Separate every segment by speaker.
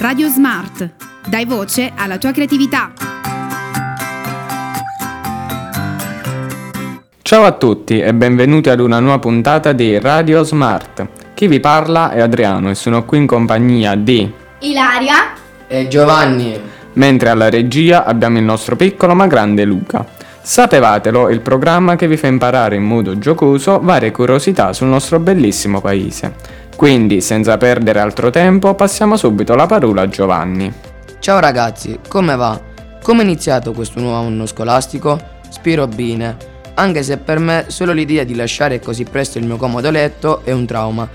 Speaker 1: Radio Smart. Dai voce alla tua creatività.
Speaker 2: Ciao a tutti e benvenuti ad una nuova puntata di Radio Smart. Chi vi parla è Adriano e sono qui in compagnia di
Speaker 3: Ilaria
Speaker 4: e Giovanni.
Speaker 2: Mentre alla regia abbiamo il nostro piccolo ma grande Luca. Sapevatelo, il programma che vi fa imparare in modo giocoso varie curiosità sul nostro bellissimo paese. Quindi, senza perdere altro tempo, passiamo subito la parola a Giovanni.
Speaker 4: Ciao ragazzi, come va? Come è iniziato questo nuovo anno scolastico? Spero bene anche se per me solo l'idea di lasciare così presto il mio comodo letto è un trauma.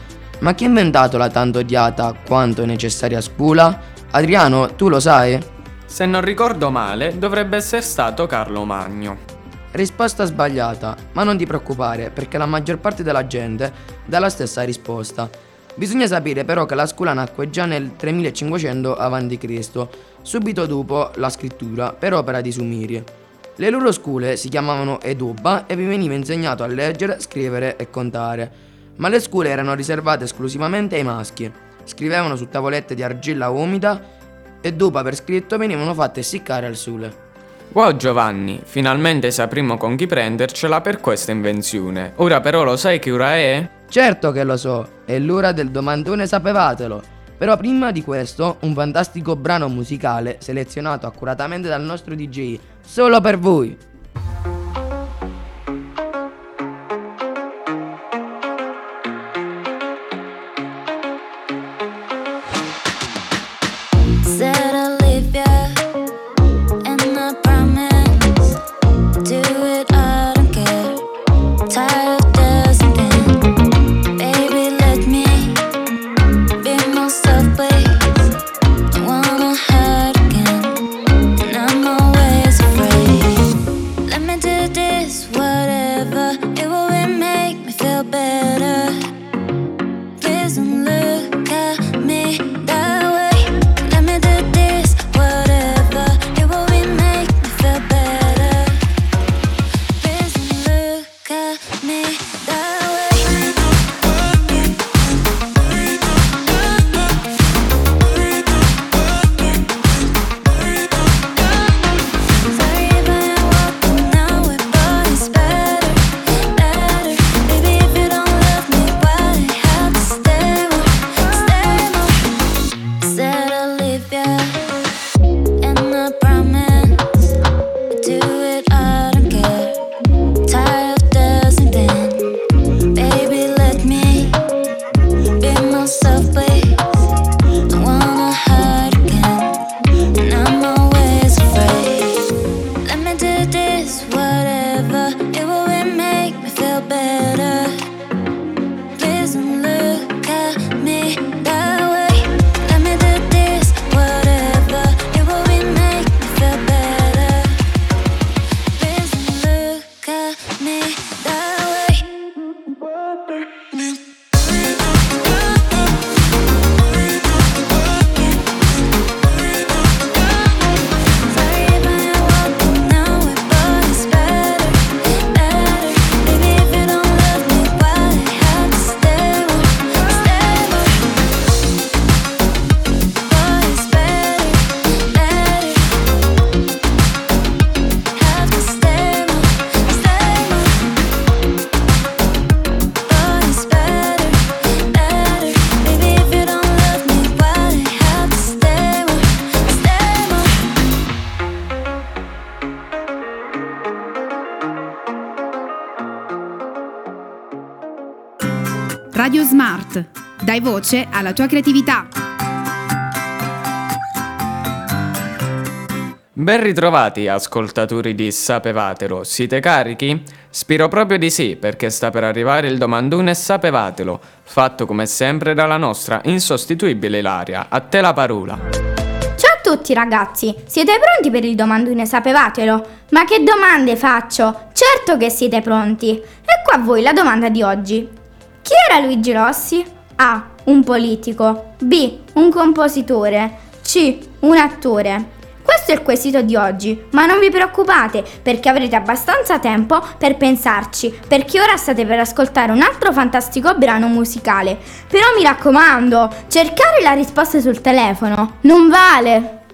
Speaker 4: Ma chi ha inventato la tanto odiata quanto necessaria scuola? Adriano, tu lo sai?
Speaker 2: Se non ricordo male, dovrebbe essere stato Carlo Magno.
Speaker 4: Risposta sbagliata, ma non ti preoccupare perché la maggior parte della gente dà la stessa risposta. Bisogna sapere però che la scuola nacque già nel 3500 a.C., subito dopo la scrittura, per opera di Sumiri. Le loro scuole si chiamavano Eduba e vi veniva insegnato a leggere, scrivere e contare, ma le scuole erano riservate esclusivamente ai maschi. Scrivevano su tavolette di argilla umida e dopo aver scritto venivano fatte essiccare al sole.
Speaker 2: Wow Giovanni, finalmente sapremo con chi prendercela per questa invenzione. Ora però lo sai che ora è?
Speaker 4: Certo che lo so, è l'ora del domandone sapevatelo. Però prima di questo, un fantastico brano musicale selezionato accuratamente dal nostro DJ solo per voi.
Speaker 1: this, whatever. It will make me feel better. Dai voce alla tua creatività.
Speaker 2: Ben ritrovati ascoltatori di Sapevatelo, siete carichi? Spero proprio di sì, perché sta per arrivare il domandone Sapevatelo, fatto come sempre dalla nostra insostituibile Ilaria. A te la parola.
Speaker 3: Ciao a tutti ragazzi, siete pronti per il domandone Sapevatelo? Ma che domande faccio? Certo che siete pronti. Ecco a voi la domanda di oggi. Chi era Luigi Rossi? A. Un politico. B. Un compositore. C. Un attore. Questo è il quesito di oggi, ma non vi preoccupate perché avrete abbastanza tempo per pensarci, perché ora state per ascoltare un altro fantastico brano musicale. Però mi raccomando, cercare la risposta sul telefono non vale.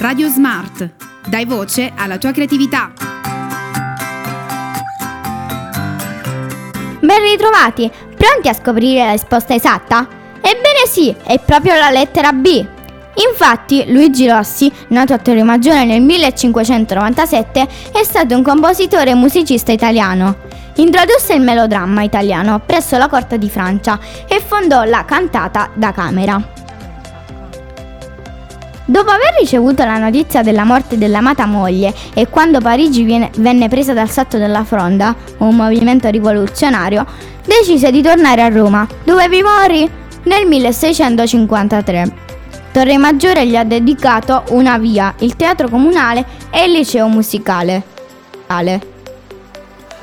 Speaker 1: Radio Smart. Dai voce alla tua creatività.
Speaker 3: Ben ritrovati, pronti a scoprire la risposta esatta? Ebbene sì, è proprio la lettera B. Infatti, Luigi Rossi, nato a Torre Maggiore nel 1597, è stato un compositore e musicista italiano. Introdusse il melodramma italiano presso la corte di Francia e fondò la cantata da camera. Dopo aver ricevuto la notizia della morte dell'amata moglie e quando Parigi viene- venne presa dal salto della Fronda, un movimento rivoluzionario, decise di tornare a Roma, dove vi morì nel 1653. Torre Maggiore gli ha dedicato una via, il teatro comunale e il liceo musicale.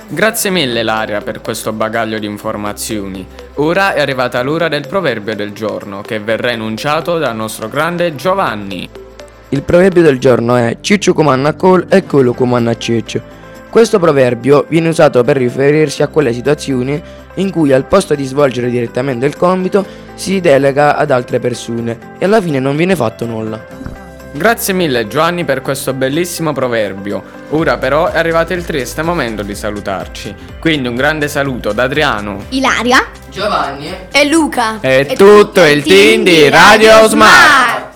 Speaker 2: Grazie mille Laria per questo bagaglio di informazioni. Ora è arrivata l'ora del proverbio del giorno che verrà enunciato dal nostro grande Giovanni.
Speaker 4: Il proverbio del giorno è Ciccio comanna col e colo comanna ciccio. Questo proverbio viene usato per riferirsi a quelle situazioni in cui al posto di svolgere direttamente il compito si delega ad altre persone e alla fine non viene fatto nulla.
Speaker 2: Grazie mille Giovanni per questo bellissimo proverbio. Ora però è arrivato il triste momento di salutarci. Quindi un grande saluto da Adriano.
Speaker 3: Ilaria
Speaker 4: Giovanni
Speaker 3: e Luca.
Speaker 2: E tutto il team di Radio Smart.